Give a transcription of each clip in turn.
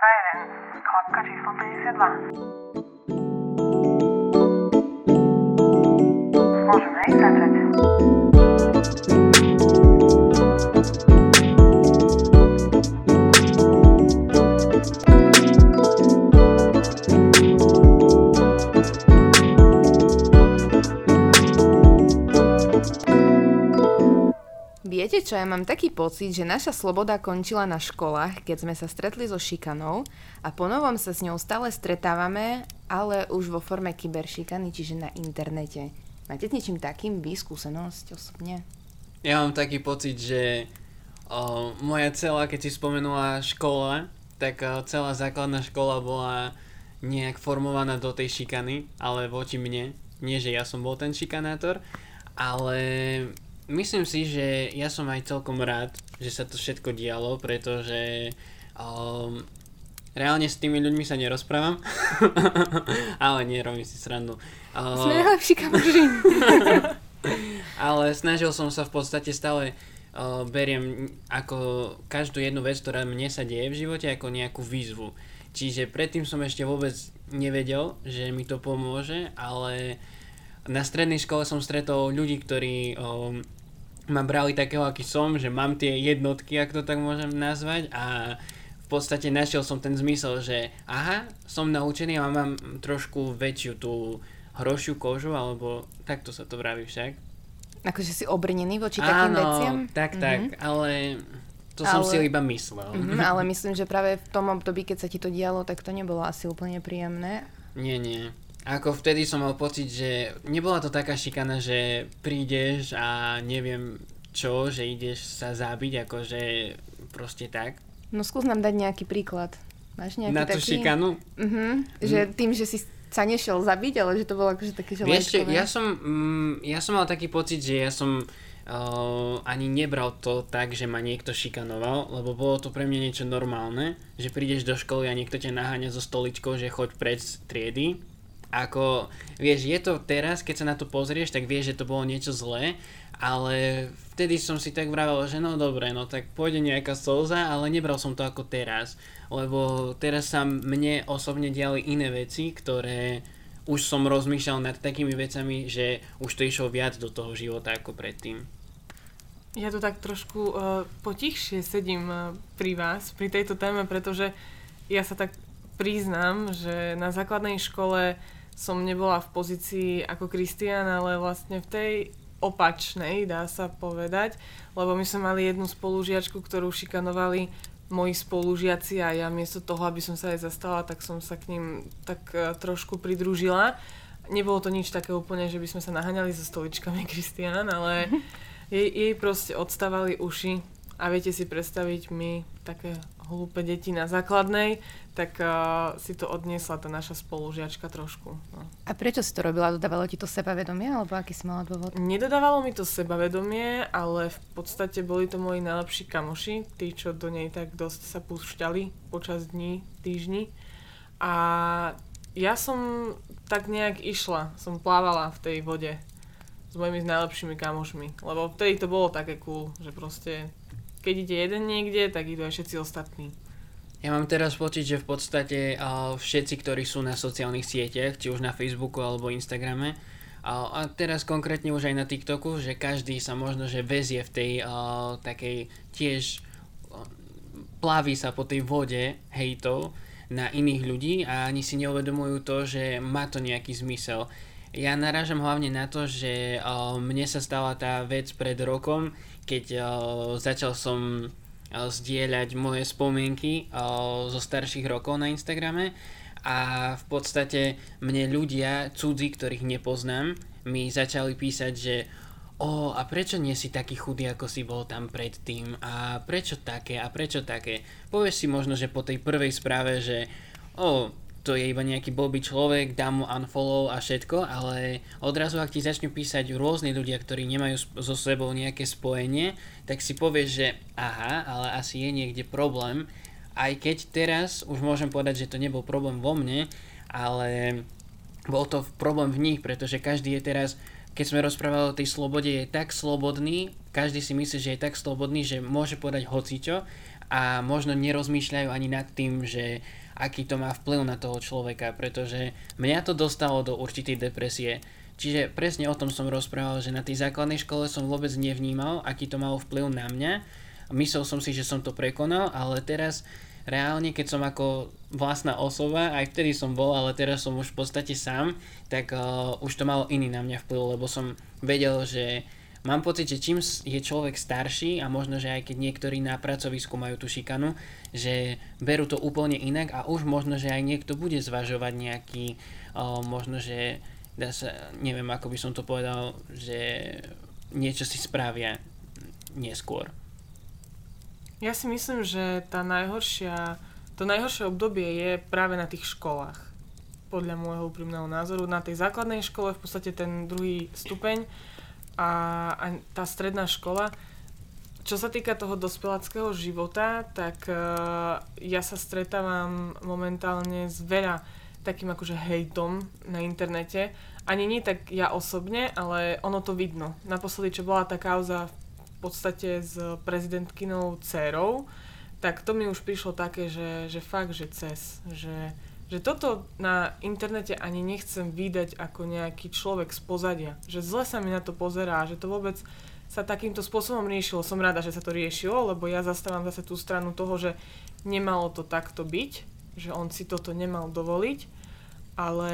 1, klapka číslo 52. Môžeme ísť začať. Čo, ja mám taký pocit, že naša sloboda končila na školách, keď sme sa stretli so šikanou a ponovom sa s ňou stále stretávame, ale už vo forme kyberšikany, čiže na internete. Máte s niečím takým vy skúsenosť osobne? Ja mám taký pocit, že o, moja celá, keď si spomenula škola, tak o, celá základná škola bola nejak formovaná do tej šikany, ale voči mne. Nie, že ja som bol ten šikanátor, ale myslím si, že ja som aj celkom rád, že sa to všetko dialo, pretože um, reálne s tými ľuďmi sa nerozprávam, ale nie, robím si srandu. Uh, Sme najlepší kamoši. ale snažil som sa v podstate stále uh, beriem ako každú jednu vec, ktorá mne sa deje v živote, ako nejakú výzvu. Čiže predtým som ešte vôbec nevedel, že mi to pomôže, ale na strednej škole som stretol ľudí, ktorí um, ma brali takého, aký som, že mám tie jednotky, ak to tak môžem nazvať a v podstate našiel som ten zmysel, že aha, som naučený a mám trošku väčšiu tú hrošiu kožu, alebo takto sa to vraví však. Akože si obrnený voči takým Áno, veciam? tak, tak, Mhm. ale to som Ale- si iba myslel. Mhm, ale myslím, že práve v tom období, keď sa ti to dialo, tak to nebolo asi úplne príjemné. Nie, nie. Ako vtedy som mal pocit, že nebola to taká šikana, že prídeš a neviem čo, že ideš sa zabiť, akože proste tak. No skús nám dať nejaký príklad. Máš nejaký Na tú taký? šikanu. Mhm, že tým, že si sa nešiel zabiť, ale že to bolo akože také, že Vieš, ja som, mm, ja som mal taký pocit, že ja som uh, ani nebral to tak, že ma niekto šikanoval, lebo bolo to pre mňa niečo normálne, že prídeš do školy a niekto ťa naháňa so stoličkou, že choď pred triedy. Ako, vieš, je to teraz, keď sa na to pozrieš, tak vieš, že to bolo niečo zlé, ale vtedy som si tak vravel, že no dobre, no tak pôjde nejaká slza, ale nebral som to ako teraz, lebo teraz sa mne osobne diali iné veci, ktoré už som rozmýšľal nad takými vecami, že už to išlo viac do toho života ako predtým. Ja tu tak trošku uh, potichšie sedím uh, pri vás, pri tejto téme, pretože ja sa tak priznám, že na základnej škole som nebola v pozícii ako Kristian, ale vlastne v tej opačnej, dá sa povedať, lebo my sme mali jednu spolužiačku, ktorú šikanovali moji spolužiaci a ja miesto toho, aby som sa aj zastala, tak som sa k ním tak uh, trošku pridružila. Nebolo to nič také úplne, že by sme sa naháňali so stoličkami Kristian, ale jej, jej proste odstávali uši a viete si predstaviť my, také hlúpe deti na základnej, tak uh, si to odniesla tá naša spolužiačka trošku. No. A prečo si to robila? Dodávalo ti to sebavedomie, alebo aký si mala dôvod? Nedodávalo mi to sebavedomie, ale v podstate boli to moji najlepší kamoši, tí, čo do nej tak dosť sa púšťali počas dní, týždni. A ja som tak nejak išla, som plávala v tej vode s mojimi najlepšími kamošmi, lebo vtedy to bolo také cool, že proste keď ide jeden niekde, tak idú aj všetci ostatní. Ja mám teraz pocit, že v podstate všetci, ktorí sú na sociálnych sieťach, či už na Facebooku alebo Instagrame, a teraz konkrétne už aj na TikToku, že každý sa možno, že vezie v tej uh, takej tiež plaví sa po tej vode hejtov na iných ľudí a ani si neuvedomujú to, že má to nejaký zmysel. Ja narážam hlavne na to, že uh, mne sa stala tá vec pred rokom, keď uh, začal som uh, zdieľať moje spomienky zo starších rokov na Instagrame a v podstate mne ľudia, cudzí, ktorých nepoznám, mi začali písať, že o, a prečo nie si taký chudý, ako si bol tam predtým? A prečo také? A prečo také? Povieš si možno, že po tej prvej správe, že o, to je iba nejaký blbý človek, dám mu unfollow a všetko, ale odrazu ak ti začnú písať rôzni ľudia, ktorí nemajú so sebou nejaké spojenie, tak si povieš, že aha, ale asi je niekde problém, aj keď teraz už môžem povedať, že to nebol problém vo mne, ale bol to problém v nich, pretože každý je teraz, keď sme rozprávali o tej slobode, je tak slobodný, každý si myslí, že je tak slobodný, že môže povedať hocičo a možno nerozmýšľajú ani nad tým, že aký to má vplyv na toho človeka, pretože mňa to dostalo do určitej depresie. Čiže presne o tom som rozprával, že na tej základnej škole som vôbec nevnímal, aký to malo vplyv na mňa. Myslel som si, že som to prekonal, ale teraz reálne, keď som ako vlastná osoba, aj vtedy som bol, ale teraz som už v podstate sám, tak uh, už to malo iný na mňa vplyv, lebo som vedel, že mám pocit, že čím je človek starší a možno, že aj keď niektorí na pracovisku majú tú šikanu, že berú to úplne inak a už možno, že aj niekto bude zvažovať nejaký, uh, možno, že dá sa, neviem ako by som to povedal, že niečo si spravia neskôr. Ja si myslím, že tá najhoršia, to najhoršie obdobie je práve na tých školách. Podľa môjho úprimného názoru. Na tej základnej škole v podstate ten druhý stupeň a, a tá stredná škola. Čo sa týka toho dospeláckého života, tak uh, ja sa stretávam momentálne s veľa takým akože hejtom na internete. Ani nie tak ja osobne, ale ono to vidno. Naposledy, čo bola tá kauza v podstate s prezidentkynou dcerou, tak to mi už prišlo také, že, že fakt, že cez, že, že toto na internete ani nechcem vydať ako nejaký človek z pozadia, že zle sa mi na to pozerá, že to vôbec sa takýmto spôsobom riešilo. Som rada, že sa to riešilo, lebo ja zastávam zase tú stranu toho, že nemalo to takto byť, že on si toto nemal dovoliť, ale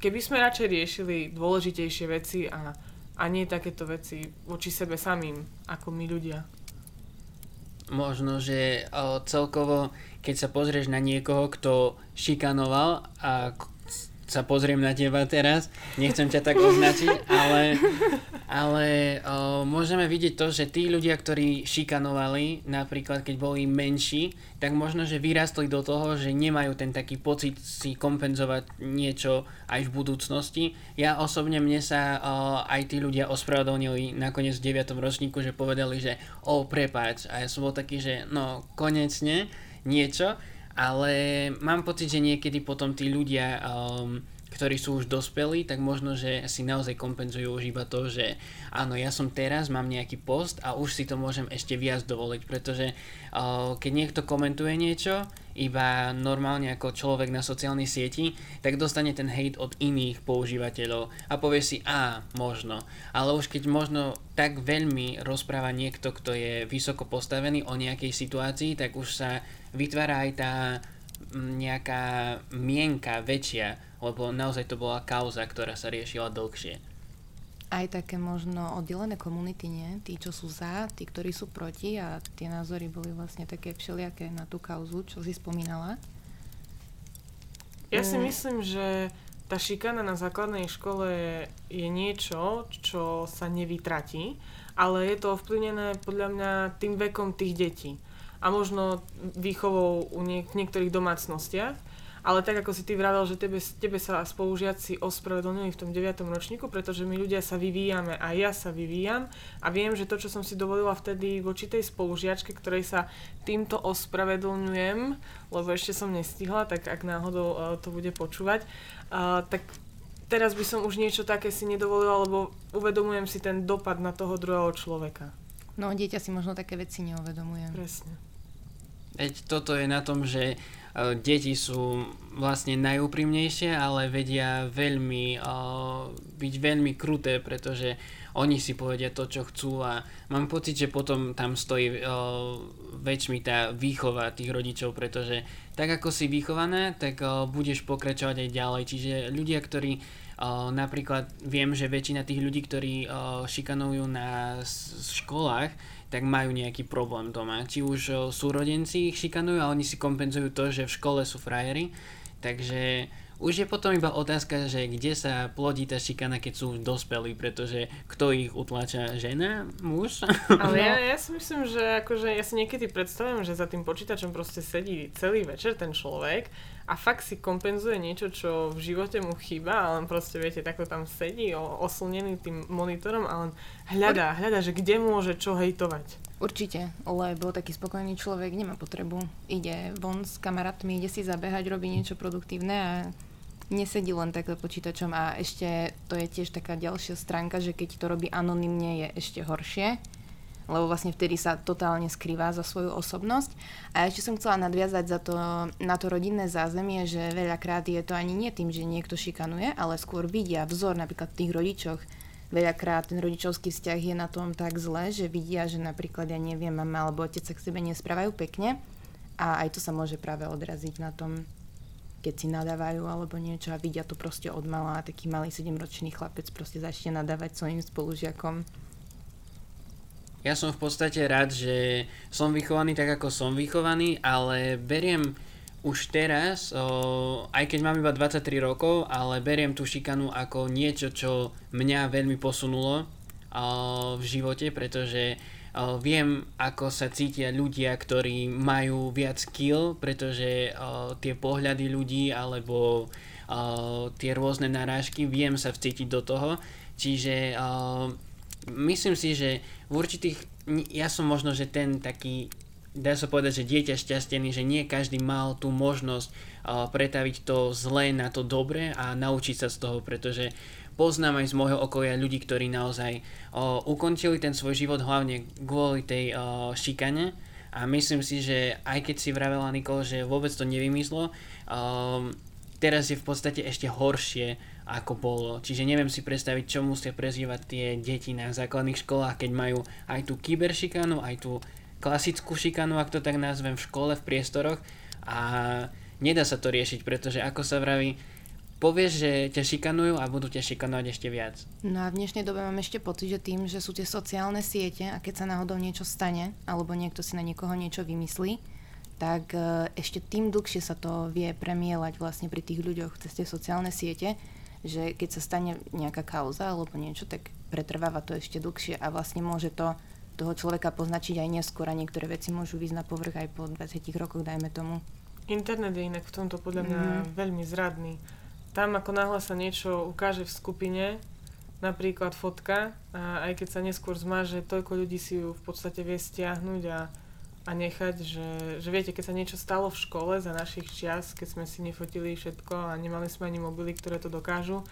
keby sme radšej riešili dôležitejšie veci a a nie takéto veci voči sebe samým, ako my ľudia. Možno, že celkovo, keď sa pozrieš na niekoho, kto šikanoval a sa pozriem na teba teraz, nechcem ťa tak označiť, ale, ale o, môžeme vidieť to, že tí ľudia, ktorí šikanovali, napríklad keď boli menší, tak možno, že vyrastli do toho, že nemajú ten taký pocit si kompenzovať niečo aj v budúcnosti. Ja osobne mne sa o, aj tí ľudia ospravedlnili nakoniec v 9. ročníku, že povedali, že o, prepáč. A ja som bol taký, že no, konečne niečo ale mám pocit, že niekedy potom tí ľudia, um, ktorí sú už dospelí, tak možno, že si naozaj kompenzujú už iba to, že áno, ja som teraz, mám nejaký post a už si to môžem ešte viac dovoliť, pretože uh, keď niekto komentuje niečo, iba normálne ako človek na sociálnej sieti, tak dostane ten hate od iných používateľov a povie si, a možno. Ale už keď možno tak veľmi rozpráva niekto, kto je vysoko postavený o nejakej situácii, tak už sa vytvára aj tá nejaká mienka väčšia, lebo naozaj to bola kauza, ktorá sa riešila dlhšie. Aj také možno oddelené komunity, nie? Tí, čo sú za, tí, ktorí sú proti a tie názory boli vlastne také všelijaké na tú kauzu, čo si spomínala. Ja si mm. myslím, že tá šikana na základnej škole je niečo, čo sa nevytratí, ale je to ovplyvnené podľa mňa tým vekom tých detí a možno výchovou u niek- niektorých domácnostiach. Ale tak ako si ty vravel, že tebe, tebe sa spolužiaci ospravedlnili v tom 9. ročníku, pretože my ľudia sa vyvíjame a ja sa vyvíjam a viem, že to, čo som si dovolila vtedy voči tej spolužiačke, ktorej sa týmto ospravedlňujem, lebo ešte som nestihla, tak ak náhodou uh, to bude počúvať, uh, tak teraz by som už niečo také si nedovolila, lebo uvedomujem si ten dopad na toho druhého človeka. No, dieťa si možno také veci neuvedomuje. Presne. Veď toto je na tom, že deti sú vlastne najúprimnejšie, ale vedia veľmi, uh, byť veľmi kruté, pretože oni si povedia to, čo chcú a mám pocit, že potom tam stojí uh, väčšmi tá výchova tých rodičov, pretože tak ako si vychované, tak budeš pokračovať aj ďalej. Čiže ľudia, ktorí napríklad viem, že väčšina tých ľudí, ktorí šikanujú na školách, tak majú nejaký problém doma. Či už súrodenci ich šikanujú a oni si kompenzujú to, že v škole sú frajeri. Takže už je potom iba otázka, že kde sa plodí tá šikana, keď sú dospelí, pretože kto ich utláča, žena, muž? Ale ja, ja si myslím, že akože ja si niekedy predstavujem, že za tým počítačom proste sedí celý večer ten človek a fakt si kompenzuje niečo, čo v živote mu chýba a len proste, viete, takto tam sedí oslnený tým monitorom a len hľadá, hľadá, že kde môže čo hejtovať. Určite, lebo taký spokojný človek nemá potrebu. Ide von s kamarátmi, ide si zabehať, robí niečo produktívne a nesedí len takto počítačom a ešte to je tiež taká ďalšia stránka, že keď to robí anonymne je ešte horšie, lebo vlastne vtedy sa totálne skrýva za svoju osobnosť. A ešte som chcela nadviazať za to, na to rodinné zázemie, že veľakrát je to ani nie tým, že niekto šikanuje, ale skôr vidia vzor napríklad v tých rodičoch. Veľakrát ten rodičovský vzťah je na tom tak zle, že vidia, že napríklad, ja neviem, mama alebo otec sa k sebe nesprávajú pekne a aj to sa môže práve odraziť na tom, keď si nadávajú alebo niečo a vidia to proste od malá taký malý 7-ročný chlapec proste začne nadávať svojim spolužiakom. Ja som v podstate rád, že som vychovaný tak, ako som vychovaný, ale beriem už teraz, o, aj keď mám iba 23 rokov, ale beriem tú šikanu ako niečo, čo mňa veľmi posunulo o, v živote, pretože o, viem, ako sa cítia ľudia, ktorí majú viac skill, pretože o, tie pohľady ľudí alebo o, tie rôzne narážky, viem sa vcítiť do toho. Čiže o, myslím si, že v určitých, ja som možno, že ten taký, dá sa povedať, že dieťa šťastený, že nie každý mal tú možnosť uh, pretaviť to zlé na to dobré a naučiť sa z toho, pretože poznám aj z môjho okolia ľudí, ktorí naozaj uh, ukončili ten svoj život hlavne kvôli tej uh, šikane. A myslím si, že aj keď si vravela Nikol, že vôbec to nevymyslo, um, teraz je v podstate ešte horšie ako bolo. Čiže neviem si predstaviť, čo musia prežívať tie deti na základných školách, keď majú aj tú kyberšikanu, aj tú klasickú šikanu, ak to tak nazvem, v škole, v priestoroch a nedá sa to riešiť, pretože ako sa vraví, povieš, že ťa šikanujú a budú ťa šikanovať ešte viac. No a v dnešnej dobe mám ešte pocit, že tým, že sú tie sociálne siete a keď sa náhodou niečo stane, alebo niekto si na niekoho niečo vymyslí, tak e, ešte tým dlhšie sa to vie premielať vlastne pri tých ľuďoch cez tie sociálne siete že keď sa stane nejaká kauza alebo niečo, tak pretrváva to ešte dlhšie a vlastne môže to toho človeka poznačiť aj neskôr a niektoré veci môžu výsť na povrch aj po 20 rokoch, dajme tomu. Internet je inak v tomto podľa mňa mm. veľmi zradný. Tam ako náhle sa niečo ukáže v skupine, napríklad fotka, a aj keď sa neskôr zmaže, toľko ľudí si ju v podstate vie stiahnuť a a nechať, že, že viete, keď sa niečo stalo v škole za našich čias, keď sme si nefotili všetko a nemali sme ani mobily, ktoré to dokážu,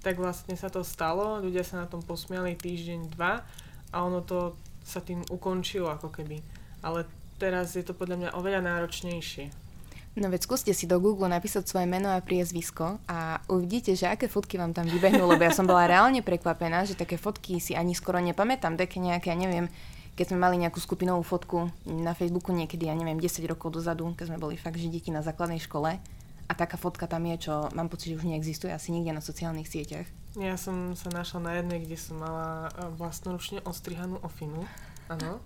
tak vlastne sa to stalo, ľudia sa na tom posmiali týždeň, dva a ono to sa tým ukončilo ako keby. Ale teraz je to podľa mňa oveľa náročnejšie. No veď skúste si do Google napísať svoje meno a priezvisko a uvidíte, že aké fotky vám tam vybehnú, lebo ja som bola reálne prekvapená, že také fotky si ani skoro nepamätám, také nejaké, ja neviem, keď sme mali nejakú skupinovú fotku na Facebooku niekedy, ja neviem, 10 rokov dozadu, keď sme boli fakt, že deti na základnej škole a taká fotka tam je, čo mám pocit, že už neexistuje asi nikde na sociálnych sieťach. Ja som sa našla na jednej, kde som mala e, vlastnoručne ostrihanú ofinu. Áno.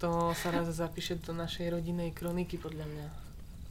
To sa raz zapíše do našej rodinnej kroniky, podľa mňa.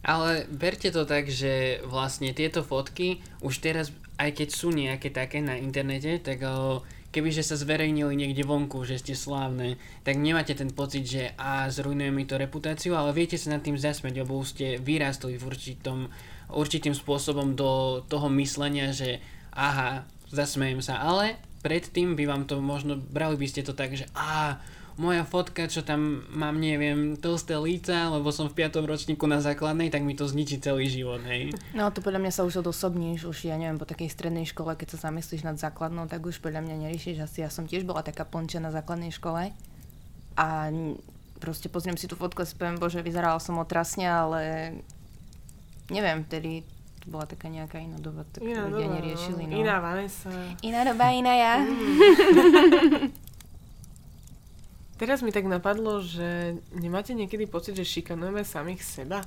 Ale berte to tak, že vlastne tieto fotky už teraz, aj keď sú nejaké také na internete, tak uh, kebyže sa zverejnili niekde vonku, že ste slávne, tak nemáte ten pocit, že a zrujnuje mi to reputáciu, ale viete sa nad tým zasmeť, lebo už ste vyrástli v určitom, určitým spôsobom do toho myslenia, že aha, zasmejem sa, ale predtým by vám to možno, brali by ste to tak, že a moja fotka, čo tam mám, neviem, tlsté líca, lebo som v 5. ročníku na základnej, tak mi to zničí celý život, hej. No to podľa mňa sa už odosobníš, už ja neviem, po takej strednej škole, keď sa zamyslíš nad základnou, tak už podľa mňa neriešiš asi. Ja som tiež bola taká plnčia na základnej škole a proste pozriem si tú fotku a si poviem, bože, vyzerala som otrasne, ale neviem, vtedy bola taká nejaká iná doba, tak iná ľudia doba, no. neriešili. No. Iná Vanessa. Iná doba, iná ja. Mm. Teraz mi tak napadlo, že nemáte niekedy pocit, že šikanujeme samých seba?